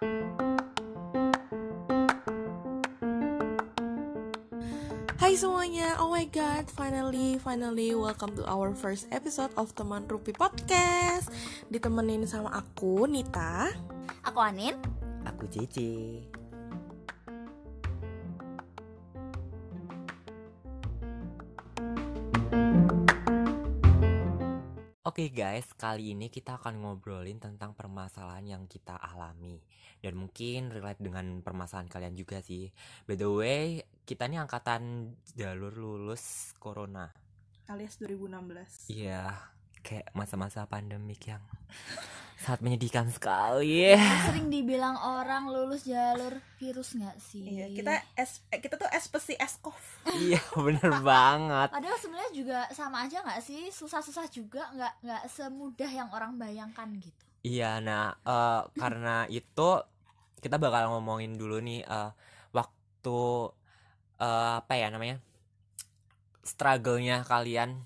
Hai semuanya, oh my god, finally, finally, welcome to our first episode of Teman Rupi Podcast Ditemenin sama aku, Nita Aku Anin. Aku Cici. Guys, kali ini kita akan ngobrolin tentang permasalahan yang kita alami. Dan mungkin relate dengan permasalahan kalian juga sih. By the way, kita ini angkatan jalur lulus corona. Alias 2016 Iya, kayak masa-masa pandemik yang sangat menyedihkan sekali Sering dibilang orang lulus jalur virus nggak sih? Iya, kita es, eh, kita tuh espesi eskov Iya, bener banget Padahal sebenarnya juga sama aja nggak sih? Susah-susah juga nggak nggak semudah yang orang bayangkan gitu. Iya, nah eh, karena itu kita bakal ngomongin dulu nih eh, waktu eh, apa ya namanya struggle-nya kalian.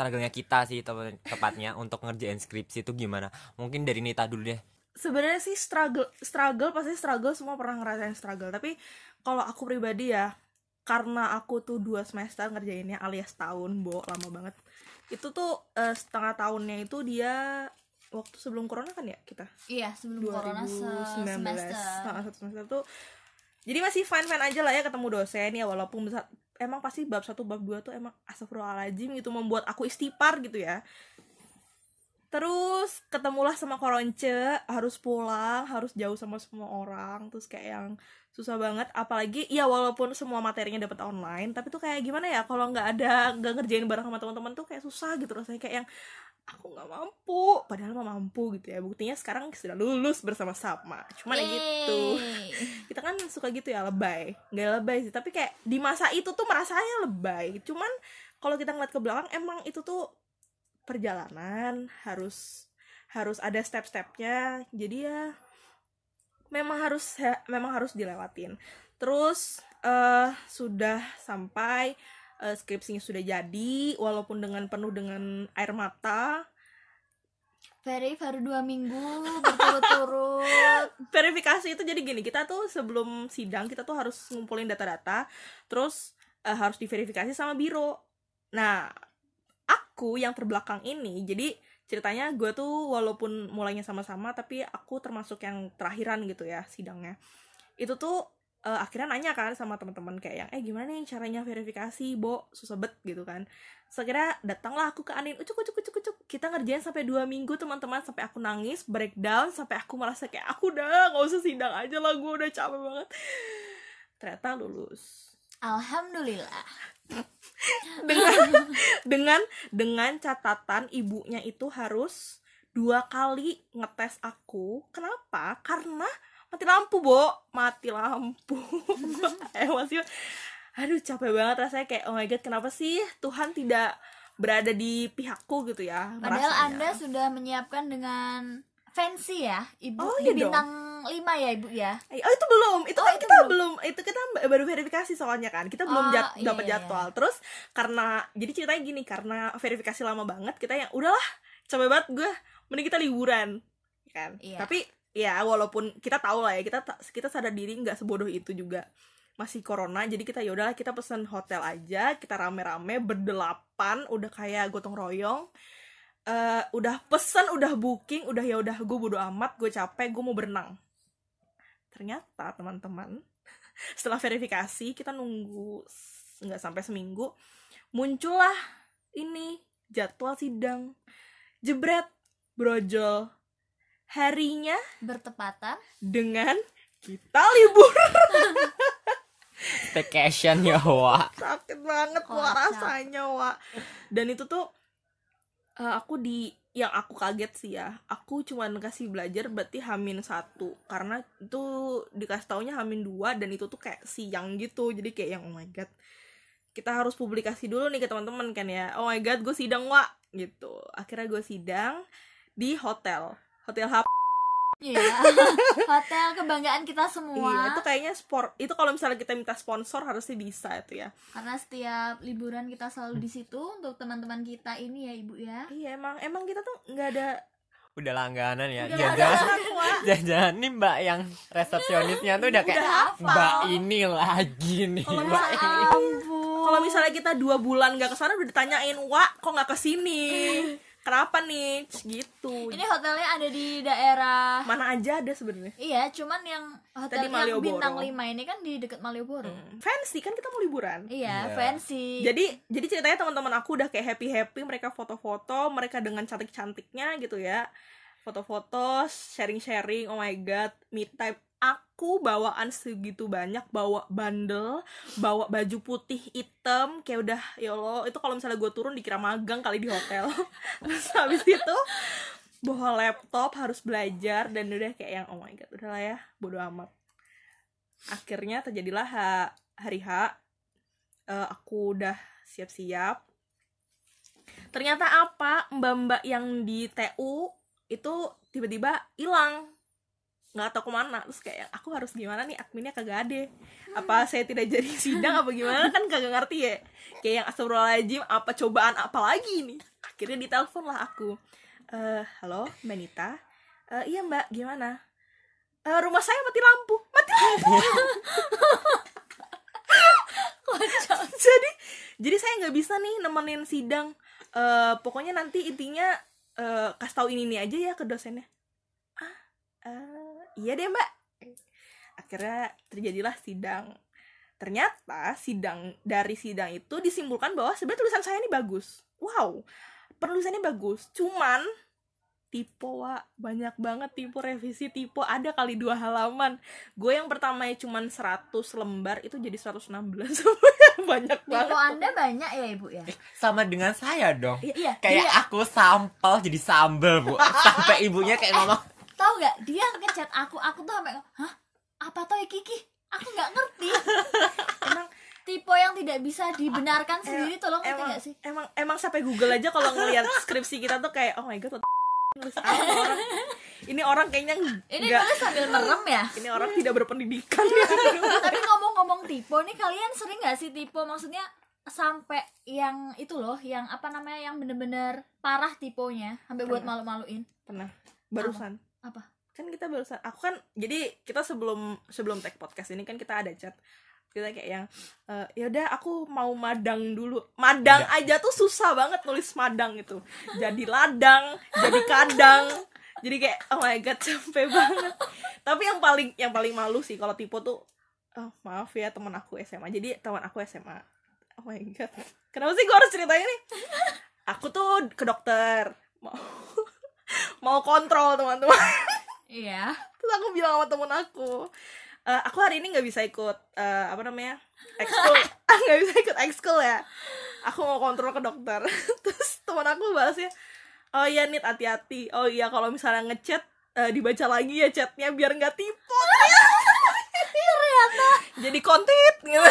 Struggle-nya kita sih tep- tepatnya untuk ngerjain skripsi itu gimana? Mungkin dari Nita dulu deh. Sebenarnya sih struggle, struggle pasti struggle semua pernah ngerasain struggle Tapi kalau aku pribadi ya, karena aku tuh dua semester ngerjainnya alias tahun, bo, lama banget Itu tuh eh, setengah tahunnya itu dia waktu sebelum corona kan ya kita Iya sebelum corona se 2019 semester. Nah, satu semester tuh jadi masih fine fine aja lah ya ketemu dosen ya walaupun emang pasti bab satu bab dua tuh emang astagfirullahaladzim gitu membuat aku istipar gitu ya terus ketemulah sama koronce harus pulang harus jauh sama semua orang terus kayak yang susah banget. Apalagi ya walaupun semua materinya dapat online tapi tuh kayak gimana ya kalau nggak ada nggak ngerjain bareng sama teman-teman tuh kayak susah gitu rasanya. Kayak yang aku nggak mampu padahal mah mampu gitu ya. Buktinya sekarang sudah lulus bersama-sama cuman ya gitu. Yeay. kita kan suka gitu ya lebay. Nggak lebay sih tapi kayak di masa itu tuh merasanya lebay. Cuman kalau kita ngeliat ke belakang emang itu tuh perjalanan harus harus ada step-stepnya. Jadi ya memang harus ya, memang harus dilewatin. Terus eh sudah sampai eh, skripsinya sudah jadi walaupun dengan penuh dengan air mata. Ferry baru dua minggu berturut-turut. verifikasi itu jadi gini kita tuh sebelum sidang kita tuh harus ngumpulin data-data terus eh, harus diverifikasi sama biro. Nah aku yang terbelakang ini. Jadi ceritanya gue tuh walaupun mulainya sama-sama tapi aku termasuk yang terakhiran gitu ya sidangnya. Itu tuh eh, akhirnya nanya kan sama teman-teman kayak yang eh gimana nih caranya verifikasi bo? Susah bet gitu kan. Sekira datanglah aku ke Anin. Ucuk ucuk ucuk ucuk. Kita ngerjain sampai dua minggu teman-teman. Sampai aku nangis breakdown sampai aku merasa kayak aku udah nggak usah sidang aja lah gue udah capek banget. Ternyata lulus. Alhamdulillah. Dengan dengan dengan catatan ibunya itu harus dua kali ngetes aku. Kenapa? Karena mati lampu bo. Mati lampu. Gua emosi aduh capek banget rasanya. Kayak oh my god kenapa sih Tuhan tidak berada di pihakku gitu ya Padahal merasanya. Anda sudah menyiapkan dengan fancy ya, Ibu Oh, di iya dong. 5 ya, Ibu ya. Eh, Oh itu belum, itu Oh, kan itu kita belum. belum. itu kita baru verifikasi soalnya kan, kita belum Oh, jat, iya, dapat iya. jadwal. Terus karena jadi ceritanya gini, karena verifikasi lama banget, kita yang udahlah capek banget gue, mending kita liburan, kan. Iya. Tapi ya walaupun kita tahu lah ya, kita ta- kita sadar diri nggak sebodoh itu juga masih corona jadi kita ya udahlah kita pesen hotel aja kita rame-rame berdelapan udah kayak gotong royong Eh, udah pesen udah booking udah ya udah gue bodo amat gue capek gue mau berenang ternyata teman-teman setelah verifikasi kita nunggu nggak sampai seminggu muncullah ini jadwal sidang. Jebret brojol. Harinya Bertepatan. dengan kita libur. Staycation ya, Wak. sakit banget Kocak. rasanya wah dan itu tuh eh, aku di yang aku kaget sih ya aku cuman kasih belajar berarti hamin satu karena itu dikasih taunya hamin dua dan itu tuh kayak siang gitu jadi kayak yang oh my god kita harus publikasi dulu nih ke teman-teman kan ya oh my god gue sidang wa gitu. Akhirnya gue sidang di hotel hotel Hap Iya. Hotel kebanggaan kita semua. iya itu kayaknya sport itu kalau misalnya kita minta sponsor harusnya bisa itu ya Karena setiap liburan kita selalu di situ untuk teman-teman kita ini ya Ibu ya. iya emang emang kita tuh nggak ada udah langganan ya Udah jajan jajan nih mbak yang resepsionisnya tuh udah kayak Udah hafal. mbak ini lagi nih Kalau mbak ini ampun. kalau misalnya kita dua bulan nggak ke sana udah ditanyain wak kok nggak ke sini kenapa nih gitu Ini hotelnya ada di daerah mana aja ada sebenarnya Iya, cuman yang hotel Tadi yang Malioboro. bintang 5 ini kan di deket Malioboro. Hmm, fancy kan kita mau liburan Iya, Iya. fancy. jadi jadi ceritanya teman-teman aku udah kayak happy happy mereka foto-foto mereka dengan cantik cantiknya gitu ya foto-foto sharing sharing oh my god me time aku bawaan segitu banyak bawa bandel bawa baju putih hitam kayak udah ya allah itu kalau misalnya gue turun dikira magang kali di hotel. Terus habis itu bawa laptop harus belajar dan udah kayak yang oh my god udahlah ya bodo amat. Akhirnya terjadilah ha- hari H Eh, aku udah siap-siap. Ternyata apa mbak-mbak yang di TU itu tiba-tiba hilang nggak tahu ke mana. Terus kayak aku harus gimana nih? Adminnya kagak ada. Apa saya tidak jadi sidang apa gimana? Kan kagak ngerti ya. Kayak yang astagfirullahaladzim apa cobaan apa lagi nih akhirnya ditelepon lah aku. Eh halo mbak Nita "Eh, iya mbak. Gimana? "Eh, rumah saya mati lampu. Mati lampu! Jadi jadi saya nggak bisa nih nemenin sidang. Eh, pokoknya nanti intinya eh, kasih tahu ini nih aja ya ke dosennya ah eh, iya deh mbak. Akhirnya terjadilah sidang. Ternyata sidang dari sidang itu disimpulkan bahwa sebenarnya tulisan saya ini bagus. Wow penulisannya bagus. Cuman tipe wa banyak banget tipe revisi tipe. Ada kali dua halaman. Gue yang pertamanya cuman 100 lembar itu jadi 116 banyak Tipe banget. Anda banyak ya, Ibu ya? sama dengan saya dong. Iya, kayak dia aku sampel jadi sambel bu. Sampai ibunya kayak ngomong tahu nggak? Dia ngechat aku, aku tuh sampai hah? Apa toh ya Kiki? Aku nggak ngerti. emang Tipe yang tidak bisa dibenarkan sendiri tolong emang nggak sih? emang emang sampai Google aja kalau ngelihat skripsi kita tuh kayak oh my god what the nulis apa orang ini orang kayaknya Ini nulis sambil merem ya. ini orang tidak berpendidikan ya Tapi ngomong-ngomong tipe nih kalian sering nggak sih tipe maksudnya sampai yang itu loh, yang apa namanya yang bener-bener parah tipenya sampai buat malu-maluin. pernah barusan Apa? Kan kita barusan aku kan jadi kita sebelum sebelum tag podcast ini kan kita ada chat. Kita kayak yang eh, ya udah aku mau madang dulu. Madang aja tuh susah banget nulis madang itu jadi ladang jadi kadang. Jadi kayak oh my god capek banget. Tapi yang paling yang paling malu sih kalau tipe tuh oh, maaf ya teman aku SMA jadi teman aku SMA oh my god. Kenapa sih gue harus ceritain nih aku tuh ke dokter mau kontrol teman-teman. Iya. terus aku bilang sama temen aku "Eh, aku hari ini nggak bisa ikut eh, apa namanya ekskul. Nggak bisa ikut ekskul ya. Aku mau kontrol ke dokter. Terus temen aku bahasnya oh iya nit hati-hati. Oh iya kalau misalnya ngechat eh, dibaca lagi ya chatnya biar nggak tipu. Ternyata. Jadi kontit gitu.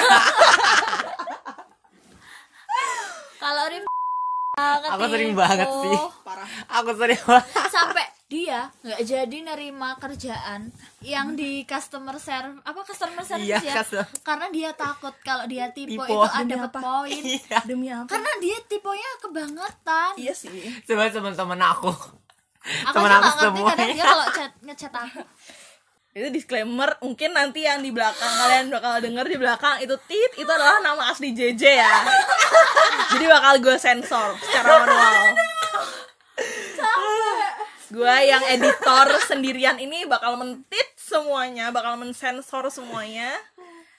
Kalau Rim Aku sering banget sih. parah. Aku sering banget. Sampai dia nggak jadi nerima kerjaan yang di customer service apa customer service iya ya. kasih karena dia takut kalau dia tipe, Tipe. itu ada dapat poin. Iya. Demi apa? Karena dia tipenya kebangetan. Iya sih. Coba teman-teman aku. Aku temen aja aku nggak ngerti semua. kadang dia kalau chat ngechat aku itu disclaimer mungkin nanti yang di belakang kalian bakal denger di belakang itu tit itu adalah nama asli JJ ya. Jadi bakal gue sensor secara manual. Gue yang editor sendirian ini bakal mentit semuanya bakal mensensor semuanya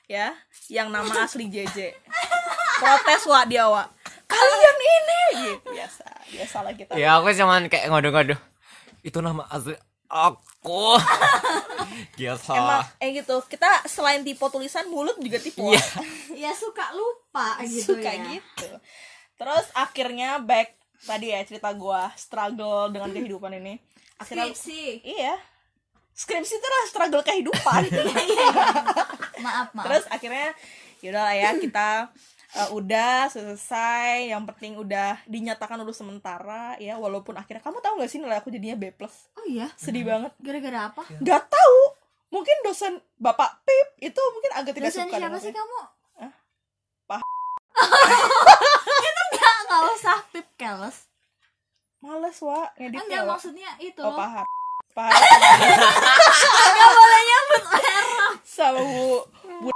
ya yang nama asli JJ protes wa dia wa kalian ini! Gitu biasa biasa lah kita. Ya aku cuman kayak ngadu-ngadu itu nama asli aku. Biasa emang eh gitu. Kita selain tipe tulisan mulut juga tipe. Iya. Ya suka lupa gitu suka ya. gitu. Terus akhirnya back tadi ya cerita gua struggle dengan kehidupan ini. Akhirnya skripsi. Iya. Skripsi itu adalah struggle kehidupan. Maaf maaf. Terus akhirnya yaudah lah ya kita eh, udah selesai yang penting udah dinyatakan lulus sementara ya. Walaupun akhirnya kamu tahu gak sih nilai aku jadinya B plus? Oh iya? Sedih banget. Gara-gara apa? Nggak tahu. Mungkin dosen bapak Pip itu mungkin agak tidak dosen suka siapa dengan sih kamu? Hah? Pak. itu nggak nggak usah pip. Keles. Males wa ngeditnya enggak wa maksudnya itu. Oh pahar. Pahar. Enggak boleh nyebut merek sama bu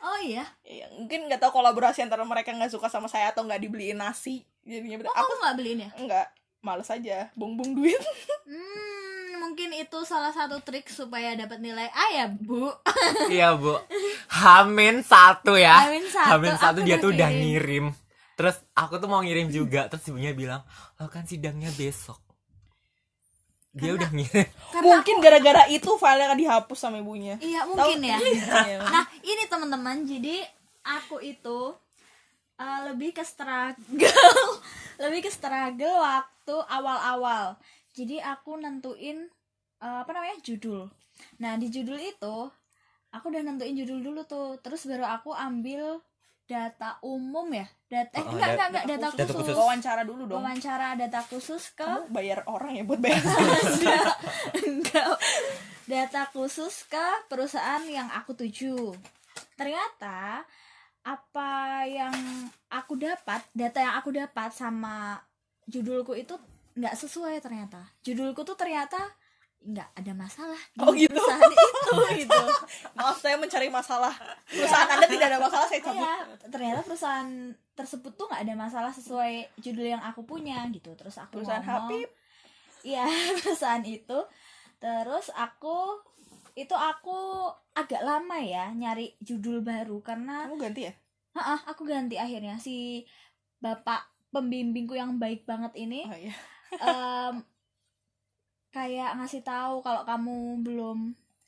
oh iya? Ya, mungkin nggak tahu kolaborasi antara mereka nggak suka sama saya atau nggak dibeliin nasi. Jadinya oh aku nggak beliin ya? Enggak males aja bong-bong duit. Hmm mungkin itu salah satu trik supaya dapat nilai A ya bu? Iya bu. Hamin satu ya. Hamin satu, Hamin satu aku dia tuh udah ngirim. Terus aku tuh mau ngirim juga. Terus ibunya bilang Lo kan sidangnya besok Dia udah ngirim. mungkin gara-gara itu filenya akan dihapus sama ibunya. Iya mungkin ya. Iya. nah ini teman-teman jadi aku itu uh, lebih ke struggle. Lebih ke struggle waktu awal-awal. Jadi aku nentuin uh, apa namanya judul. Nah di judul itu aku udah nentuin judul dulu tuh. Terus baru aku ambil data umum ya? Data eh Oh, enggak enggak enggak data, Data khusus, khusus. wawancara dulu dong. Wawancara data khusus ke kamu bayar orang ya buat bayar. Enggak, enggak. data khusus ke perusahaan yang aku tuju. Ternyata apa yang aku dapat data yang aku dapat sama judulku itu nggak sesuai ternyata. Judulku tuh ternyata nggak ada masalah di Oh, gitu. perusahaan itu gitu. Maaf saya mencari masalah. Perusahaan anda tidak ada masalah saya cabut. Iya, ternyata perusahaan tersebut tuh nggak ada masalah sesuai judul yang aku punya gitu. Terus aku perusahaan ngomong, Habib Iya, perusahaan itu. Terus aku itu aku agak lama ya nyari judul baru karena kamu ganti ya? Heeh, aku ganti akhirnya. Si bapak pembimbingku yang baik banget ini oh iya. em, kayak ngasih tahu kalau kamu belum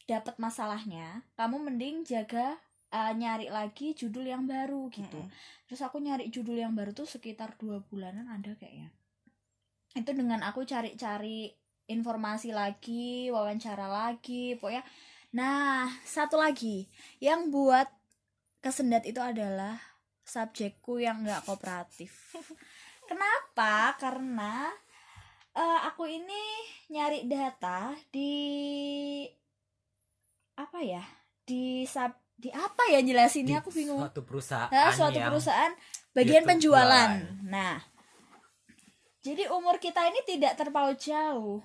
dapat masalahnya, kamu mending jaga eh, nyari lagi judul yang baru gitu. Mm-mm. Terus aku nyari judul yang baru tuh sekitar dua bulanan ada kayaknya. Itu dengan aku cari-cari informasi lagi, wawancara lagi, pokoknya. Nah, satu lagi yang buat kesendat itu adalah subjekku yang nggak kooperatif. Kenapa? Karena eh, aku ini nyari data di apa ya? Di sub di apa ya jelasinnya aku bingung. Suatu perusahaan Nah, suatu yang perusahaan bagian penjualan. jualan. Nah, jadi umur kita ini tidak terpaut jauh.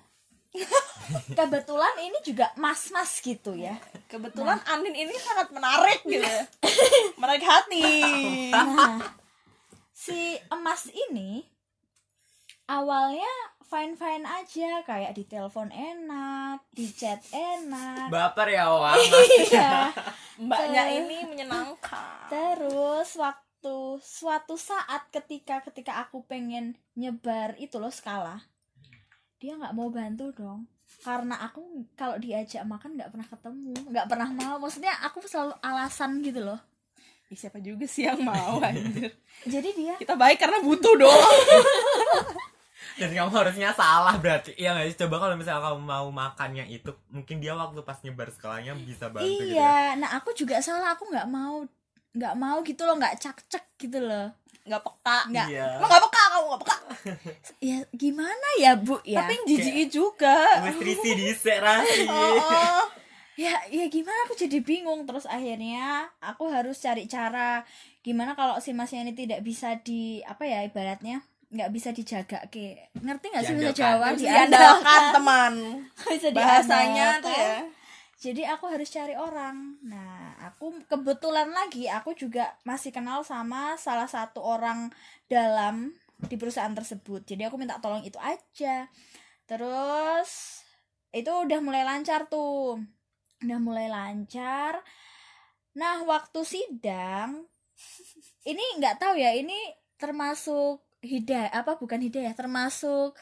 Kebetulan ini juga mas-mas gitu ya. kebetulan Anin ini sangat menarik gitu ya. menarik hati Nah, si emas ini awalnya fine-fine aja kayak di telepon enak, di chat enak. Baper ya Wang Iya. mbaknya Tuh. ini menyenangkan Terus waktu suatu saat ketika ketika aku pengen nyebar itu loh skala, dia nggak mau bantu dong. Karena aku kalau diajak makan nggak pernah ketemu, nggak pernah mau. Maksudnya aku selalu alasan gitu loh. Ih, siapa juga sih yang mau anjir Jadi dia kita baik karena butuh dong Dan kamu harusnya salah berarti. Iya gak sih? Coba kalau misalnya kamu mau makannya itu Mungkin dia waktu pas nyebar skalanya bisa bantu gitu ya? Iya, nah aku juga salah. Aku nggak mau nggak mau gitu loh, nggak cak-cek gitu loh. nggak peka. Nggak. Iya. Emang nggak peka? Kamu nggak peka? Ya gimana ya bu? Ya? tapi jijiki juga. Wes trisi disek rasi oh, oh. ya ya gimana? Aku jadi bingung. Terus akhirnya aku harus cari cara gimana kalau si masnya ini tidak bisa di apa ya ibaratnya nggak bisa dijaga ke ngerti nggak sih bahasa. Jawa? Diandalkan. teman. Bisa bahasanya tuh ya. Jadi aku harus cari orang. Nah aku kebetulan lagi aku juga masih kenal sama salah satu orang dalam di perusahaan tersebut. Jadi aku minta tolong itu aja. Terus itu udah mulai lancar tuh. Udah mulai lancar. Nah waktu sidang ini nggak tahu ya ini termasuk hidayah apa bukan hidayah termasuk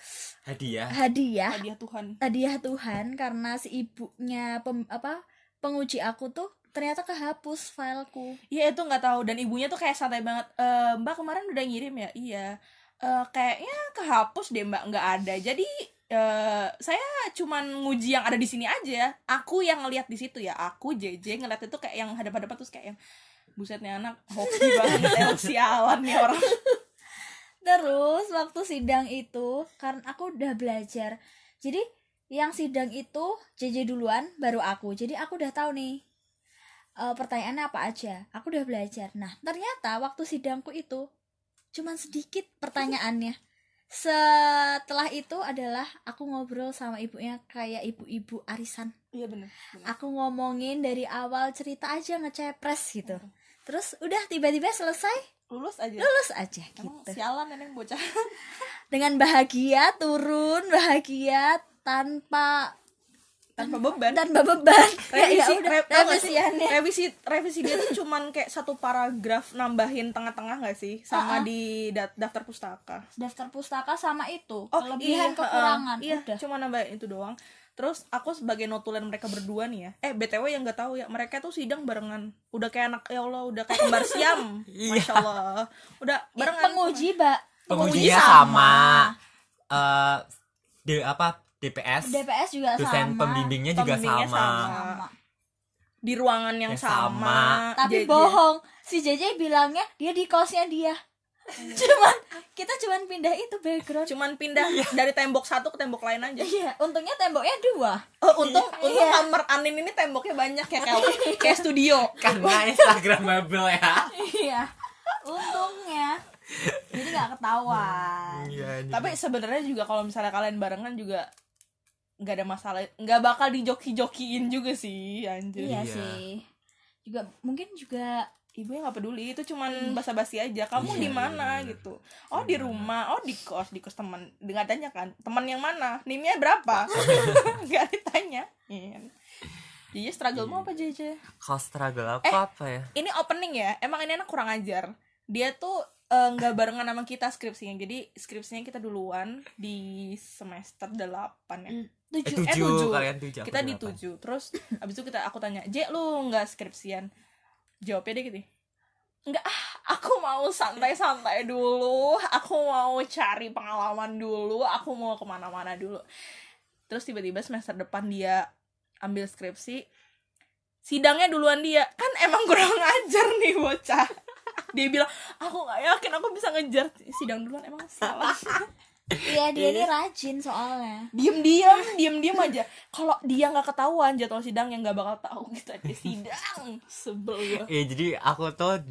Hadiah hadiah hadiah Tuhan hadiah Tuhan karena si ibunya pem, apa penguji aku tuh ternyata kehapus fileku Iya itu nggak tahu dan ibunya tuh kayak santai banget. "Eh, mbak kemarin udah ngirim ya? Iya. "Eh, kayaknya kehapus deh mbak nggak ada. Jadi eh saya cuman nguji yang ada di sini aja. Aku yang ngeliat di situ ya. Aku JJ ngeliat itu kayak yang hadap-hadapan terus kayak yang busetnya anak hoki banget sialan nih orang. Terus waktu sidang itu karena aku udah belajar. Jadi yang sidang itu JJ duluan baru aku. Jadi aku udah tahu nih eh, pertanyaannya apa aja. Aku udah belajar. Nah ternyata waktu sidangku itu cuman sedikit pertanyaannya. Setelah itu adalah aku ngobrol sama ibunya kayak ibu-ibu arisan. Iya bener. aku ngomongin dari awal cerita aja ngecepres gitu. Terus udah tiba-tiba selesai lulus aja. Lulus aja Emang gitu. sialan neneng bocah. Dengan bahagia turun bahagia tanpa tanpa beban. Tanpa beban. Ya, ya revisi udah, re- revisiannya. Revisi revisi dia tuh cuman kayak satu paragraf nambahin tengah-tengah gak sih? Sama Uh-uh. di da- daftar pustaka. Daftar pustaka sama itu oh kelebihan iya, kekurangan uh, iya udah. cuma nambahin itu doang terus aku sebagai notulen mereka berdua nih ya. Eh btw yang nggak tahu ya mereka tuh sidang barengan. Udah kayak anak ya allah udah kayak kembar siam. Iya. masya allah udah Ya, barengan. penguji mbak. Pengujinya sama. eh di apa DPS DPS juga dosen sama. pembimbingnya juga Pembimbingnya sama. sama. di ruangan yang Yang sama. sama, tapi JJ. bohong. Si JJ bilangnya dia di kosnya dia cuman kita cuman pindah itu background. Cuman pindah dari tembok satu ke tembok lain aja. Iya untungnya temboknya dua. Oh, untung untung Iya. kamar Anin ini temboknya banyak ya kayak kayak studio. karena Instagramable ya. Iya. Untungnya. Jadi nggak ketahuan. Iya, Tapi sebenarnya juga kalau misalnya kalian barengan juga nggak ada masalah, nggak bakal dijoki-jokiin juga sih, anjir. iya Iya. sih. Juga mungkin juga Ibunya nggak peduli, itu cuman basa-basi aja. Kamu Iya, di mana iya. gitu? Oh di rumah, oh di kos, di kos teman. Dengan tanya kan, teman yang mana? Nimnya berapa? Nggak ditanya. Iya. Jadi struggle mau apa JJ? kalau struggle aku Eh. apa ya ini opening ya emang ini anak kurang ajar dia tuh eh, nggak barengan sama kita skripsinya jadi skripsinya kita duluan di semester 8 ya eh tujuh eh, tujuh tujuh. kalian tujuh kita di delapan. tujuh terus abis itu kita aku tanya J lu nggak skripsian jawabnya dia gitu nggak ah aku mau santai-santai dulu. Aku mau cari pengalaman dulu. Aku mau ke mana-mana dulu. Terus tiba-tiba semester depan dia ambil skripsi. Sidangnya duluan dia. Kan emang kurang ajar nih bocah. Dia bilang aku nggak yakin aku bisa ngejar sidang duluan. Emang salah iya dia ini rajin soalnya. Diem diem diem diem aja. Kalau dia nggak ketahuan jadwal sidang yang nggak bakal tahu kita di sidang. Sebel gue Iya jadi aku tuh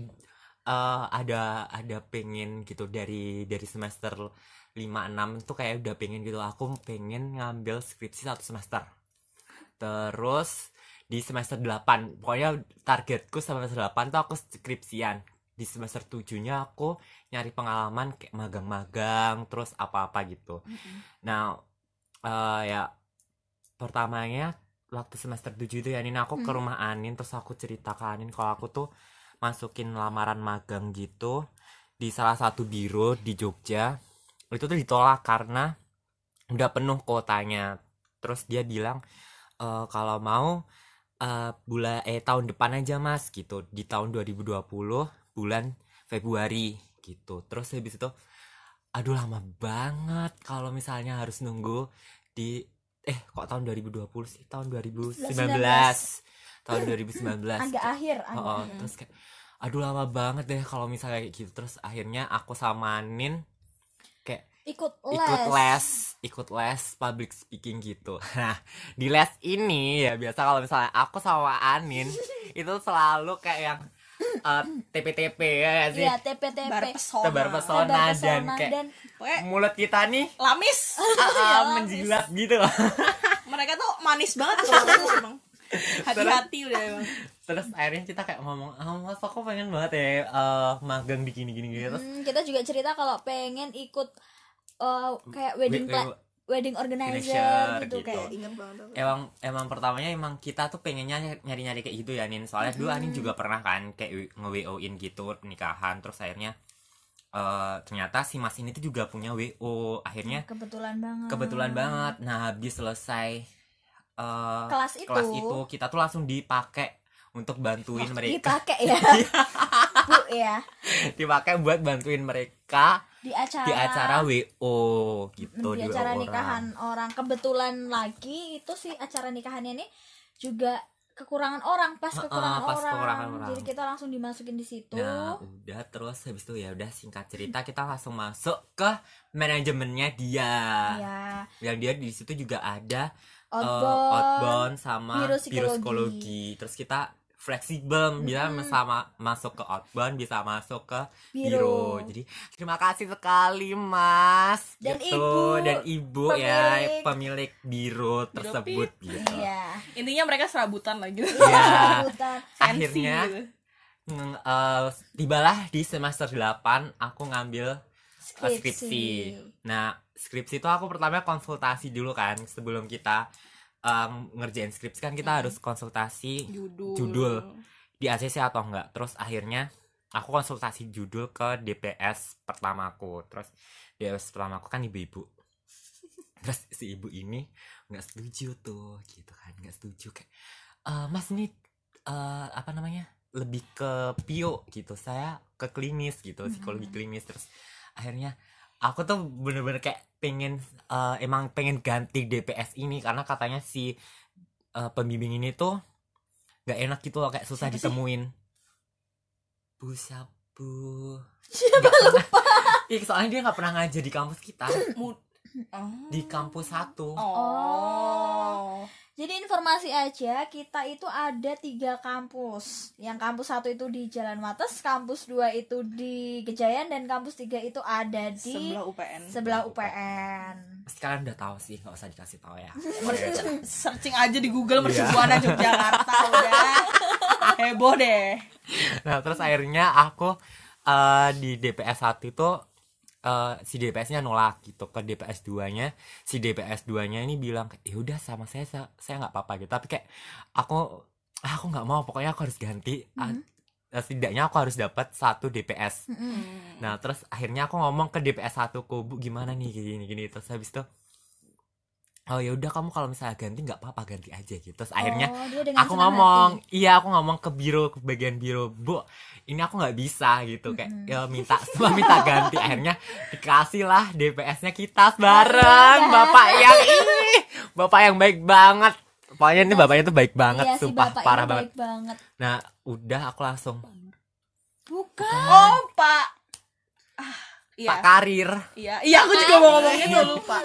eh, ada ada pengen gitu dari dari semester 5 6 tuh kayak udah pengen gitu. Aku pengen ngambil skripsi satu semester. Terus di semester 8 pokoknya targetku semester 8 tuh aku skripsian. Di semester 7-nya aku nyari pengalaman kayak magang-magang terus apa-apa gitu. Nah, eh, ya pertamanya waktu semester 7 itu ya Nin aku ke Hmm. rumah Anin terus aku cerita ke Anin kalau aku tuh masukin lamaran magang gitu di salah satu biro di Jogja. Itu tuh ditolak karena udah penuh kuotanya. Terus dia bilang "Eh, kalau mau eh bulan eh tahun depan aja Mas gitu di tahun 2020 bulan Februari gitu. Terus habis itu aduh lama banget kalau misalnya harus nunggu di eh kok tahun 2020 sih? Tahun 2019 tahun 2019 agak akhir Oh, oh, akhir. terus kayak aduh lama banget deh kalau misalnya kayak gitu. Terus akhirnya aku sama Nin kayak ikut les. ikut les ikut les public speaking gitu. Nah di les ini ya biasa kalau misalnya aku sama Anin itu selalu kayak yang eh, TP-TP ya sih? Iya TPTP tebar pesona. Tebar dan kayak dan mulut kita nih lamis. Ah, lamis. menjilat gitu. Loh mereka tuh manis banget tuh emang. Hati-hati udah emang. terus akhirnya kita kayak ngomong ah mas aku pengen banget ya eh, magang di gini gini gini terus Hmm, kita juga cerita kalau pengen ikut uh, kayak wedding we- pla- we- wedding organizer Organizer gitu, gitu. kayak inget banget emang emang pertamanya emang kita tuh pengennya nyari nyari kayak gitu ya Nin. Soalnya dulu Anin juga pernah kan kayak nge wo in gitu nikahan terus akhirnya eh ternyata si mas ini tuh juga punya wo akhirnya kebetulan banget. kebetulan banget. Nah habis selesai eh kelas itu, kelas itu kita tuh langsung dipakai untuk bantuin mereka. Dipakai ya? Bu ya. Dipakai buat bantuin mereka di acara di acara wo gitu di di acara WO nikahan orang kebetulan lagi itu sih acara nikahannya ini juga kekurangan orang pas kekurangan, pas orang. kekurangan orang. jadi kita langsung dimasukin di situ Nah, udah terus habis itu ya udah singkat cerita kita langsung masuk ke manajemennya dia. ya Yang dia di situ juga ada eh, outbound, outbound sama psikologi. psikologi. Terus kita fleksibel bisa sama masuk ke outbound bisa masuk ke Biro. biro. Jadi terima kasih sekali Mas Dan gitu. Ibu, dan Ibu ya pemilik. pemilik biro tersebut gitu. Iya. intinya mereka serabutan lah gitu Ya. Akhirnya gitu. eh, tibalah di semester 8 aku ngambil Skripsi. skripsi. Nah, skripsi itu aku pertama konsultasi dulu kan sebelum kita em, ngerjain skripsi kan kita Mm. harus konsultasi judul Judul. di ACC atau enggak. Terus akhirnya aku konsultasi judul ke DPS pertamaku. Terus DPS pertamaku kan ibu-ibu. Terus si ibu ini nggak setuju tuh, gitu kan, nggak setuju kayak, "Eh, Mas ini eh, apa namanya lebih ke pio gitu. Saya ke klinis gitu, psikologi klinis. Terus akhirnya aku tuh bener-bener kayak pengen eh, emang pengen ganti DPS ini karena katanya si eh, pembimbing ini tuh nggak enak gitu loh kayak susah Siapa sih? ditemuin. Bu siapa? Siapa? Lupa. Iya, soalnya dia nggak pernah ngajar di kampus kita. Oh. di kampus satu. Oh Jadi informasi aja, kita itu ada tiga kampus. Yang kampus satu itu di Jalan Wates, kampus dua itu di Gejayan, dan kampus tiga itu ada di sebelah UPN sebelah UPN. sekarang udah tahu sih nggak usah dikasih tahu ya searching aja di Google Iya. Mercubuana Yogyakarta udah heboh deh nah terus akhirnya aku eh, di DPS 1 itu eh, si DPS-nya nolak gitu ke DPS 2-nya si DPS 2-nya ini bilang ya udah sama saya saya nggak apa-apa gitu. Tapi kayak aku aku nggak mau pokoknya aku harus ganti. Mhm. eh, setidaknya aku harus dapat satu DPS Mm-mm. Nah terus akhirnya aku ngomong ke DPS 1 ku bu gimana nih? Gini gini terus habis itu oh ya udah kamu kalau misalnya ganti nggak apa-apa ganti aja gitu terus akhirnya Oh, dengan aku ngomong hati. iya aku ngomong ke biro ke bagian biro bu ini aku nggak bisa gitu kayak Mm-mm. ya minta cuma minta ganti akhirnya dikasih lah DPS-nya kita bareng iya. bapak yang ini bapak yang baik banget pokoknya ini bapaknya tuh baik banget Iya, si sumpah bapak parah banget baik banget. nah udah aku langsung Bukan. oh Pak ah iya pak karir iya iya aku juga mau ngomong itu lupa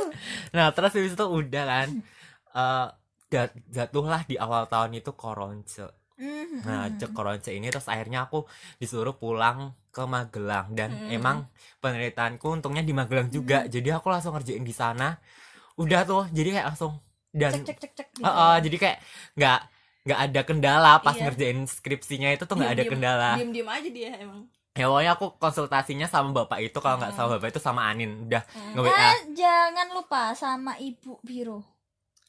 Nah terus habis itu udah kan eh dat- jatuhlah di awal tahun itu koronce. Mhm. Nah cek koronce ini terus akhirnya aku disuruh pulang ke Magelang dan Hmm. emang penelitianku untungnya di Magelang juga. Jadi aku langsung ngerjain di sana. Udah tuh jadi kayak langsung dan cek cek cek cek. gitu. Eh, eh, jadi kayak nggak nggak ada kendala pas Iya. ngerjain skripsinya itu tuh nggak ada kendala. diem diem aja dia emang Ya pokoknya aku konsultasinya sama bapak itu kalau nggak Hmm. sama bapak itu sama Anin udah Hmm. nge WA. Eh, jangan lupa sama ibu biro.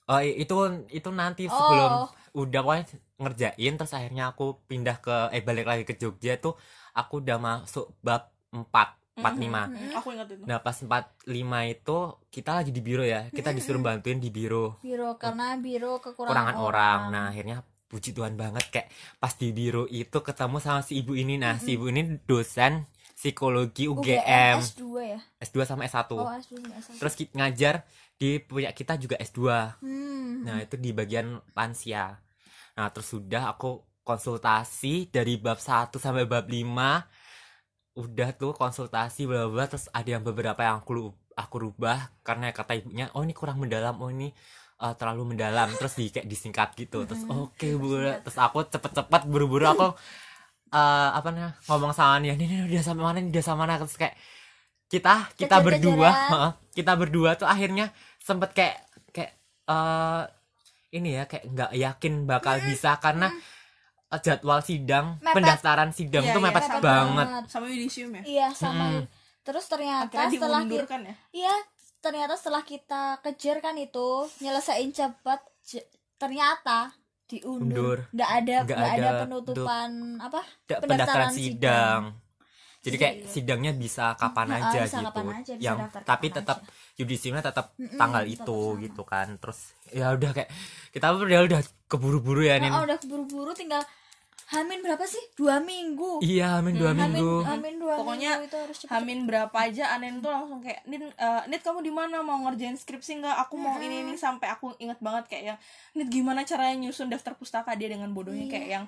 Oh itu itu nanti sebelum Oh, udah pokoknya ngerjain terus akhirnya aku pindah ke eh balik lagi ke Jogja tuh aku udah masuk bab 4 45 Mhm. aku ingat itu nah pas 45 itu kita lagi di biro ya kita disuruh bantuin di biro biro karena biro kekurangan kurangan orang nah akhirnya puji Tuhan banget kayak pas di biro itu ketemu sama si ibu ini nah si ibu ini dosen psikologi UGM S2 ya. S2 sama S1 Oh, S2 sama S1. terus ki- ngajar di punya kita juga S2 Hmm. Nah, itu di bagian lansia. Nah, terus sudah aku konsultasi dari bab 1 sampai bab 5. Udah tuh konsultasi bla bla terus ada yang beberapa yang aku aku rubah karena kata ibunya, "Oh, ini kurang mendalam. Oh, ini eh, terlalu mendalam." Terus di kayak disingkat gitu. Terus oke, Bu. Terus aku cepet-cepet buru-buru aku eh, apa namanya? ngomong sama dia, "Ini, ini udah sama mana? Ini udah sama mana?" Terus kayak kita kita Kejar-kejaran. berdua, heeh, kita berdua tuh akhirnya sempet kayak kayak eh ini ya kayak nggak yakin bakal bisa karena eh, jadwal sidang Mepet. pendaftaran sidang Iya, tuh iya, mepet sama. banget sama yudisium ya Iya, sama. Mm-mm. Terus ternyata akhirnya setelah kita, dimundurkan ya iya, ternyata setelah kita kejar kan itu nyelesain cepat ternyata diundur. Undur. Nggak ada Nggak ada, ada penutupan apa? Da- Pendaftaran pendaftaran sidang. sidang jadi kayak Iya. sidangnya bisa kapan Nah, aja bisa gitu kapan aja, bisa yang tapi tetap yudisiumnya tetap Mm-mm, tanggal tetap itu sama. gitu kan terus ya udah kayak kita udah udah keburu-buru ya nih Nah, udah buru-buru tinggal Hamin berapa sih? Dua minggu. iya amin dua Hmm, minggu Hamin, Hamin dua Pokoknya minggu itu harus cepet. Hamin berapa aja Anen tuh langsung kayak Nit, eh, Nit kamu di mana mau ngerjain skripsi nggak aku mau ini ini sampai aku inget banget kayak yang Nit gimana caranya nyusun daftar pustaka dia dengan bodohnya Iya. kayak yang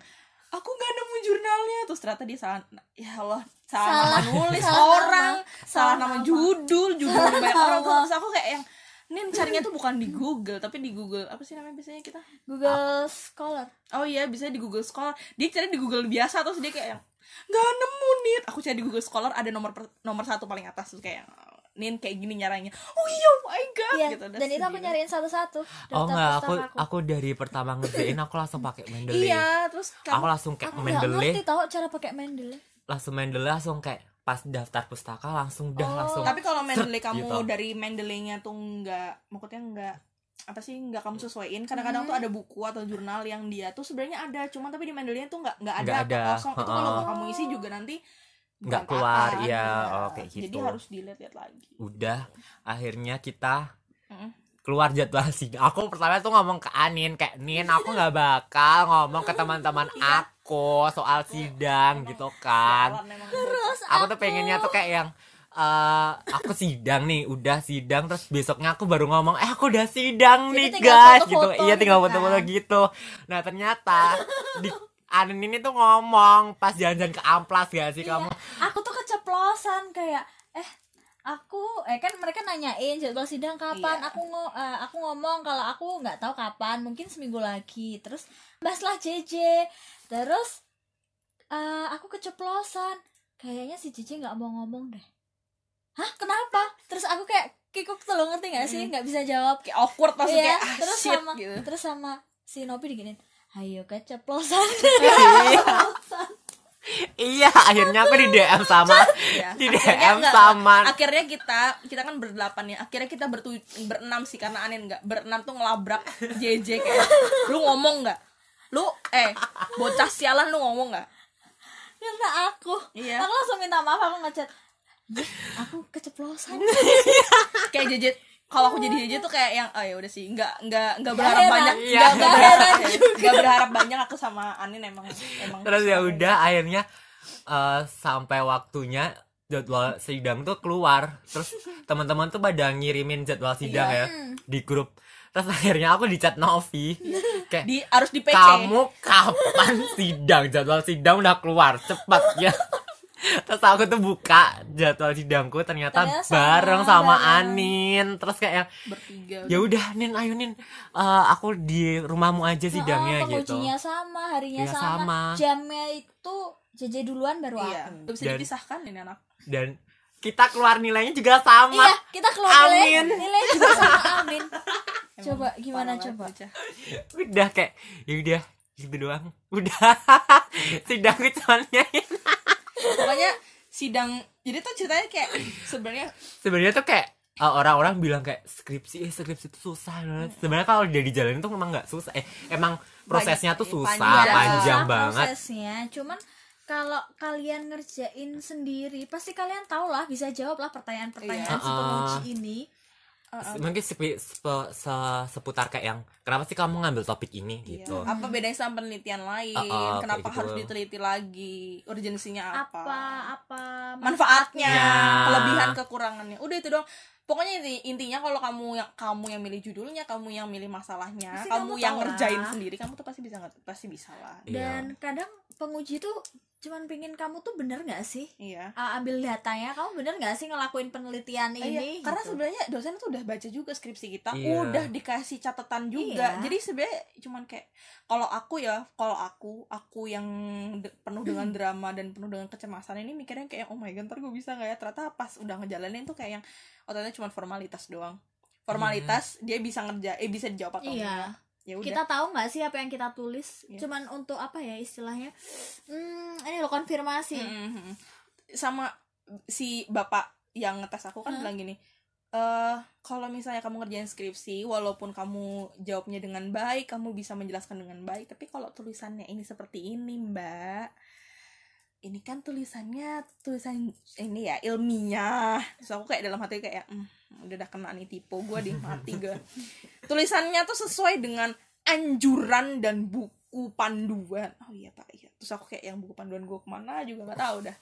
aku nggak nemu jurnalnya terus ternyata dia salah ya Allah salah, Salah- nama nulis salah orang nama. salah Salah nama nama. judul judul Salah banyak nama. orang terus aku kayak yang Nin carinya tuh bukan di Google tapi di Google apa sih namanya biasanya kita? Google Scholar. Oh iya bisa di Google Scholar. Dia cari di Google biasa terus dia kayak yang nggak nemu nih aku cari di Google Scholar ada nomor per- nomor satu paling atas terus kayak Nin kayak gini nyaranya oh iya oh my god Iya, gitu dan itu aku nyariin satu-satu. Oh enggak, aku pustaka aku dari pertama ngerjain aku langsung pakai Mendeley. iya terus Aku kamu langsung kayak aku nggak ngerti Mendeley, tau cara pakai Mendeley. Langsung Mendeley langsung kayak pas daftar pustaka langsung dah Oh. langsung. tapi kalau Mendeley kamu gitu. dari Mendeley-nya tuh nggak maksudnya nggak apa sih nggak kamu sesuaiin kadang-kadang tuh ada buku atau jurnal yang dia tuh sebenarnya ada cuman tapi di Mendeley tuh nggak nggak ada, ada, kosong itu kalau heeh. kamu isi juga nanti Nggak keluar, iya, iya. oh, kayak jadi gitu. harus dilihat-lihat lagi Udah, akhirnya kita Mm. keluar jadwal sidang. Aku pertama tuh ngomong ke Anin kayak Nin, aku nggak bakal ngomong ke teman-teman Iya. Aku soal sidang gitu kan. Terus Aku tuh pengennya tuh kayak yang eh aku sidang nih, udah sidang terus besoknya aku baru ngomong, "Eh, aku udah sidang Jadi nih, guys." gitu. Iya, tinggal gitu foto-foto kan. gitu. Nah, ternyata di Anin ini tuh ngomong pas jalan-jalan ke Amplas gak sih Iya, kamu? aku tuh keceplosan kayak eh aku eh kan mereka nanyain jadwal sidang kapan Iya. aku ngo eh, aku ngomong kalau aku nggak tahu kapan mungkin seminggu lagi terus bahaslah JJ terus eh, aku keceplosan. Kayaknya si JJ nggak mau ngomong deh. Hah? Kenapa? Terus aku kayak kikuk tuh lo ngerti nggak sih? Mm. nggak bisa jawab. Kayak awkward langsung Iya, kayak ah, terus shit sama gitu. terus sama si Nopi diginin ayo keceplosan. Iya, akhirnya aku di DM sama Iya. di Akhirnya DM enggak, sama akhirnya kita kita kan berdelapan ya akhirnya kita bertu berenam sih karena Anin nggak berenam tuh ngelabrak JJ kayak lu ngomong nggak lu eh bocah sialan lu ngomong nggak karena aku Iya. aku langsung minta maaf aku ngechat "Ih, aku keceplosan kayak JJ kalau aku jadi JJ tuh kayak yang oh ya udah sih nggak nggak nggak berharap heran. banyak nggak nggak Nggak heran berharap nggak berharap banyak aku sama Anin emang emang Terus ya udah akhirnya eh, sampai waktunya jadwal sidang tuh keluar. Terus teman-teman tuh pada ngirimin jadwal sidang Iya. ya di grup. Terus akhirnya aku di chat Novi. Kayak di harus di PC kamu kapan sidang? Jadwal sidang udah keluar cepat ya. Terus aku tuh buka jadwal sidangku ternyata, Ternyata sama, bareng sama bareng. Anin. Terus kayak ya udah. Nin ayo Nin. Eh, aku di rumahmu aja sidangnya Nah, gitu. pengujinya sama harinya Iya, sama. sama. jamnya itu JJ duluan baru iya aku. bisa Dan- dipisahkan ini anak. dan kita keluar nilainya juga sama. Iya kita keluar nilai Amin. nilai juga sama Amin coba gimana coba bocah. udah kayak ya udah gitu doang udah sidangku cuma nyain. pokoknya sidang jadi tuh ceritanya kayak sebenarnya sebenarnya tuh kayak uh, orang-orang bilang kayak skripsi eh skripsi itu susah banget. Sebenarnya kalau udah dijalanin tuh emang nggak susah. Eh emang prosesnya tuh susah, panjang. panjang, banget. prosesnya cuman kalau kalian ngerjain sendiri pasti kalian tahu lah bisa jawab lah pertanyaan-pertanyaan Iya. si penguji ini uh, Mungkin sepi- sepe- se- seputar kayak yang kenapa sih kamu ngambil topik ini Iya. gitu. Apa bedanya sama penelitian lain? Uh, uh, Kenapa gitu. harus diteliti lagi? Urgensinya apa? apa apa Manfaatnya, Ya. kelebihan kekurangannya. Udah itu dong. Pokoknya inti- intinya kalau kamu yang kamu yang milih judulnya, kamu yang milih masalahnya, Pasti kamu, kamu yang ngerjain lah. sendiri, kamu tuh pasti bisa nggak pasti bisa lah. Iya. dan kadang penguji tuh cuman pingin kamu tuh bener nggak sih Iya. Ah, ambil datanya kamu bener nggak sih ngelakuin penelitian ini Iya, karena gitu. sebenarnya dosen tuh udah baca juga skripsi kita, Iya. udah dikasih catatan juga. Iya. Jadi sebenarnya cuman kayak kalau aku ya, kalau aku, aku yang de- penuh dengan drama dan penuh dengan kecemasan ini mikirnya kayak oh my god, ntar gue bisa nggak ya? Ternyata pas udah ngejalanin tuh kayak yang ternyata cuma formalitas doang. Formalitas dia bisa ngerja, eh bisa dijawab atau Iya. enggak. Ya udah. kita tahu nggak sih apa yang kita tulis Iya. cuman untuk apa ya istilahnya hmm, ini lo konfirmasi Mm-mm. sama si bapak yang ngetes aku kan Hah? bilang gini eh kalau misalnya kamu ngerjain skripsi walaupun kamu jawabnya dengan baik kamu bisa menjelaskan dengan baik tapi kalau tulisannya ini seperti ini mbak ini kan tulisannya tulisan ini ya ilmiah. Terus aku kayak dalam hati kayak "Hmm, udah dah kena nih tipe gue di mati gue tulisannya tuh sesuai dengan anjuran dan buku panduan. Oh iya pak. Iya. Terus aku kayak yang buku panduan gue ke mana juga nggak tahu dah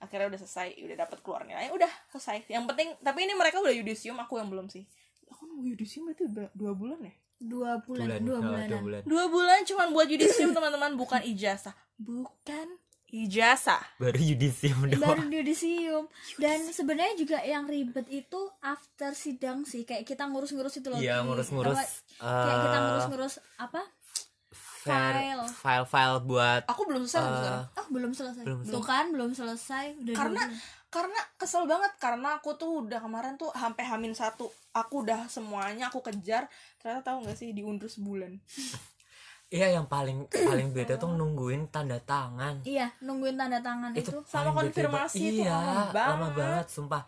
akhirnya udah selesai udah dapat keluar nilai udah selesai. Yang penting tapi ini mereka udah yudisium aku yang belum sih. Aku mau yudisium berarti udah dua bulan ya? Dua bulan, Bulan, dua oh, bulanan. dua bulan. dua bulan cuman buat yudisium teman-teman. Bukan ijazah. Bukan ijazah. Baru yudisium baru doang. yudisium dan sebenarnya juga yang ribet itu after sidang sih. Kayak kita ngurus-ngurus itu loh. Iya ngurus-ngurus Apa- kayak kita eh, ngurus-ngurus apa? File file. file-file buat aku belum selesai sampai Eh, sekarang. oh belum selesai. Belum tuh kan belum selesai. Udah karena bulan. karena kesel banget karena aku tuh udah kemarin tuh sampai hamin satu. Aku udah semuanya aku kejar. Ternyata tahu nggak sih diundur sebulan iya yang paling paling beda tuh nungguin tanda tangan. Iya nungguin tanda tangan itu, itu. Sama beda konfirmasi banget. itu iya lama lama banget. banget sumpah.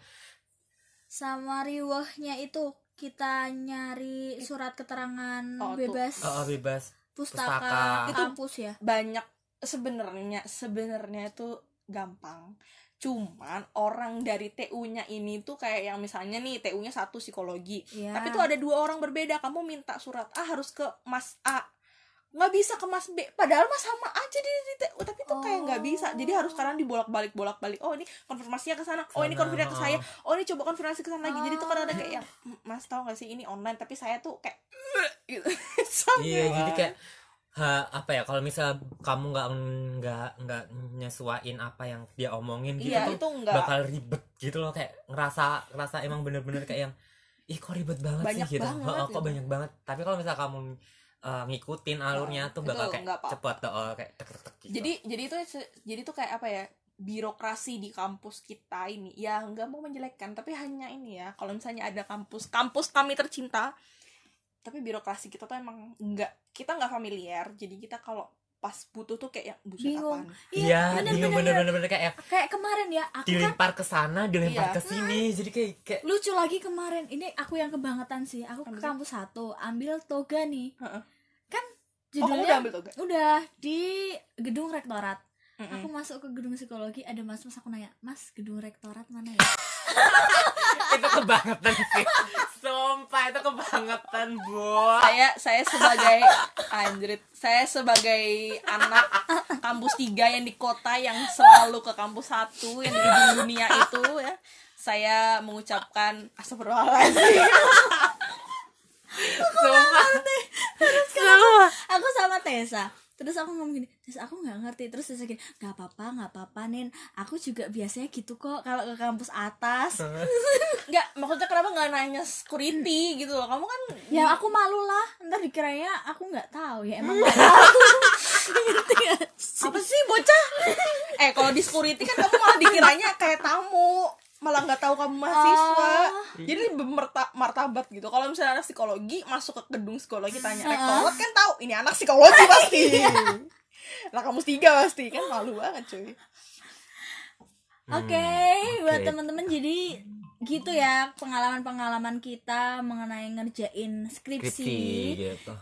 Sama riwahnya itu kita nyari surat keterangan Oh, bebas. Oh, oh, bebas. Pustaka, pustaka. Itu- kampus ya. banyak sebenarnya sebenarnya itu gampang. Cuman orang dari TU-nya ini tuh kayak yang misalnya nih TU-nya satu psikologi. Iya. tapi tuh ada dua orang berbeda kamu minta surat A harus ke Mas A nggak bisa ke Mas B padahal mas sama aja di, di TU tapi tuh kayak nggak bisa. Jadi harus sekarang dibolak balik bolak balik oh ini konfirmasinya ke sana. Oh ini konfirmasi ke saya. Oh. oh ini coba konfirmasi ke sana lagi. Jadi tuh kadang ada kayak Oh. yang "Mm, mas tahu gak sih ini online? Tapi saya tuh kayak gitu. Iya jadi banget. kayak ha, apa ya kalau misal kamu nggak nggak nggak nyesuain apa yang dia omongin gitu iya tuh itu enggak bakal ribet gitu loh. Kayak ngerasa ngerasa emang bener-bener kayak yang ih kok ribet banget Banyak sih gitu. banget Oh, oh, kok gitu. banyak banget. Tapi kalau misal kamu uh, ngikutin alurnya Oh, tuh itu bakal kayak nggak apa-apa. cepet tuh oh, kayak tek tek tek gitu. jadi jadi itu jadi tuh kayak apa ya birokrasi di kampus kita ini ya nggak mau menjelekkan tapi hanya ini ya kalau misalnya ada kampus kampus kami tercinta tapi birokrasi kita tuh emang nggak kita nggak familiar jadi kita kalau pas butuh tuh kayak yang buset Bingung. apaan? Iya bener, bingung bener, bener-bener kayak kayak kemarin ya aku kan dilempar ke sana dilempar Iya. ke sini jadi kayak kayak lucu lagi kemarin ini aku yang kebangetan sih. Aku ke kampus satu ambil toga nih. Heeh. kan oh kamu udah judulnya ambil toga? Udah di gedung rektorat. Aku masuk ke gedung psikologi ada mas mas aku nanya mas gedung rektorat mana ya itu kebangetan sih. Sumpah itu kebangetan bu. Saya saya sebagai anjrit saya sebagai anak kampus tiga yang di kota yang selalu ke kampus satu yang di ujung dunia itu ya. Saya mengucapkan astagfirullahaladzim. Sumpah. Aku sama Tessa terus aku ngomong gini Tessa aku nggak ngerti. Terus Tessa gini nggak apa-apa nggak apa-apa nin aku juga biasanya gitu kok kalau ke kampus atas. Nggak maksudnya kenapa nggak nanya security gitu loh? Kamu kan ya aku malu lah. Ntar dikiranya aku nggak tahu ya emang nggak tahu. Apa sih bocah? Eh kalau di security kan kamu malah dikiranya kayak tamu malah nggak tahu kamu mahasiswa. Oh. jadi lebih merta- martabat gitu. Kalau misalnya anak psikologi masuk ke gedung psikologi tanya rektorat kan tahu? Ini anak psikologi pasti. Anak kamu tiga pasti. Kan malu banget cuy. Oke, Hmm, buat oke. teman-teman jadi gitu ya pengalaman-pengalaman kita mengenai ngerjain skripsi. skripsi gitu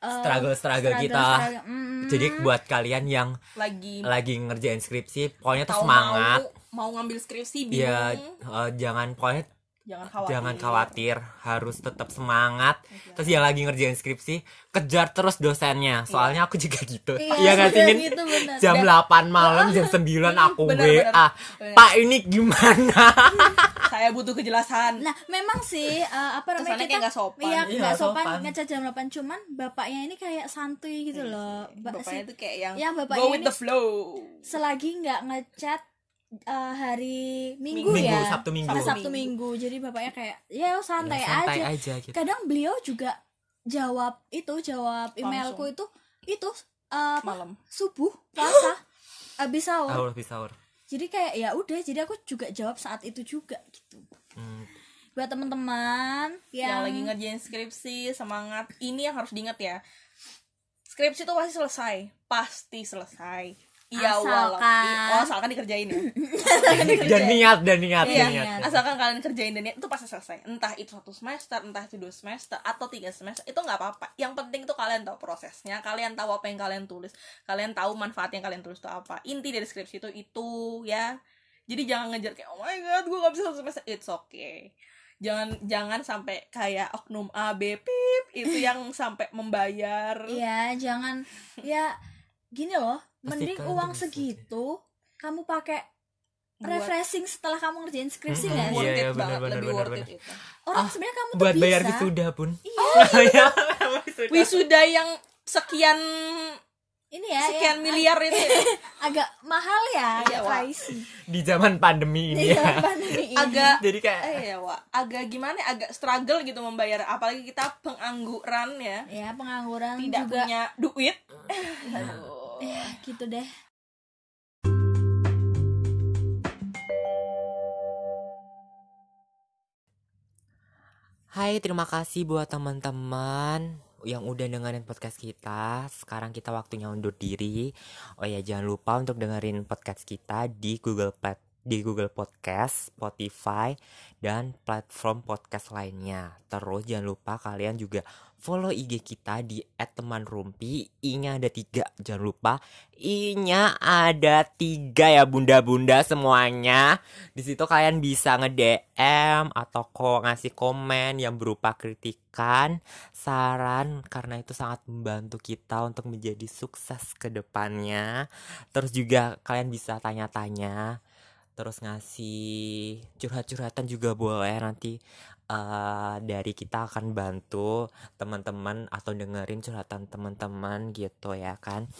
Eh, struggle struggle kita. struggle, mm, jadi buat kalian yang lagi lagi ngerjain skripsi pokoknya tuh semangat. mau, mau ngambil skripsi ya bingung. eh, jangan pokoknya jangan khawatir jangan khawatir harus tetap semangat Iya. terus yang lagi ngerjain skripsi kejar terus dosennya soalnya aku juga gitu Iya, iya nggak sih gitu, bener. jam Dan- 8 malam jam 9 aku Bener, WA bener. Bener. pak ini gimana saya butuh kejelasan Nah, memang sih eh, apa namanya Kesannya kita nggak sopan. Iya, Iya, nggak sopan, sopan. ngecat jam 8 cuman bapaknya ini kayak santuy gitu loh. Ba- bapaknya si- tuh kayak yang Ya, bapaknya go with ini- the flow selagi nggak ngecat eh, hari Minggu, Minggu, ya. Sabtu Minggu. Hari Minggu. Sabtu Minggu. Jadi bapaknya kayak ya santai, Ya, santai aja. aja gitu Kadang beliau juga jawab itu, jawab emailku itu itu apa? malam subuh puasa habis sahur. sahur habis sahur Jadi kayak ya udah, jadi aku juga jawab saat itu juga gitu. Hmm, Buat teman-teman yang yang, lagi ngerjain skripsi semangat ini yang harus diingat ya skripsi tuh pasti selesai pasti selesai Iya walau Asalkan- i- oh, asalkan dikerjain ya dan niat dan niat Iya, dan niat asalkan kalian kerjain dan itu pasti selesai. Entah itu satu semester, entah itu dua semester, atau tiga semester, itu nggak apa-apa. Yang penting tuh kalian tahu prosesnya, kalian tahu apa yang kalian tulis, kalian tahu manfaat yang kalian tulis itu apa. Inti dari skripsi itu itu ya. Jadi jangan ngejar kayak oh my god, gue nggak bisa satu semester. It's okay. Jangan jangan sampai kayak oknum A B pip itu yang sampai membayar. ya jangan ya gini loh, Pasti mending uang bisa segitu kamu pakai Buat- refreshing setelah kamu ngerjain skripsi Mm-mm, nggak Iya, sih? worth iya, it bener, banget, bener, lebih bener, worth bener. it itu. Orang Ah, sebenarnya kamu tuh buat bisa. bayar wisuda pun Iya. Iya, wisuda. Wisuda yang sekian ini ya sekian yang miliar itu ya. agak mahal ya Iya, pricey Di zaman pandemi ini Iya, ya. pandemi ini. agak Jadi kayak eh ya Wak, agak gimana ya, agak struggle gitu membayar apalagi kita pengangguran ya ya pengangguran tidak juga punya duit Aduh. Ya gitu deh Hai, terima kasih buat teman-teman yang udah dengerin podcast kita. Sekarang kita waktunya undur diri. Oh ya, jangan lupa untuk dengerin podcast kita di Google Plat di Google Podcast, Spotify, dan platform podcast lainnya. Terus jangan lupa kalian juga follow IG kita di @temanrumpi. I-nya ada tiga, jangan lupa. I-nya ada tiga ya bunda-bunda semuanya. Di situ kalian bisa nge-DM atau kok ngasih komen yang berupa kritikan, saran karena itu sangat membantu kita untuk menjadi sukses ke depannya. Terus juga kalian bisa tanya-tanya, terus ngasih curhat-curhatan juga boleh nanti eh, dari kita akan bantu teman-teman atau dengerin curhatan teman-teman gitu ya kan.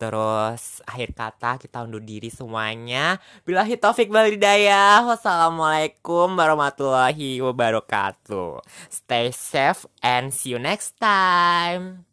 Terus akhir kata kita undur diri semuanya. Bilahi taufik wal hidayah. Wassalamualaikum warahmatullahi wabarakatuh. Stay safe and see you next time.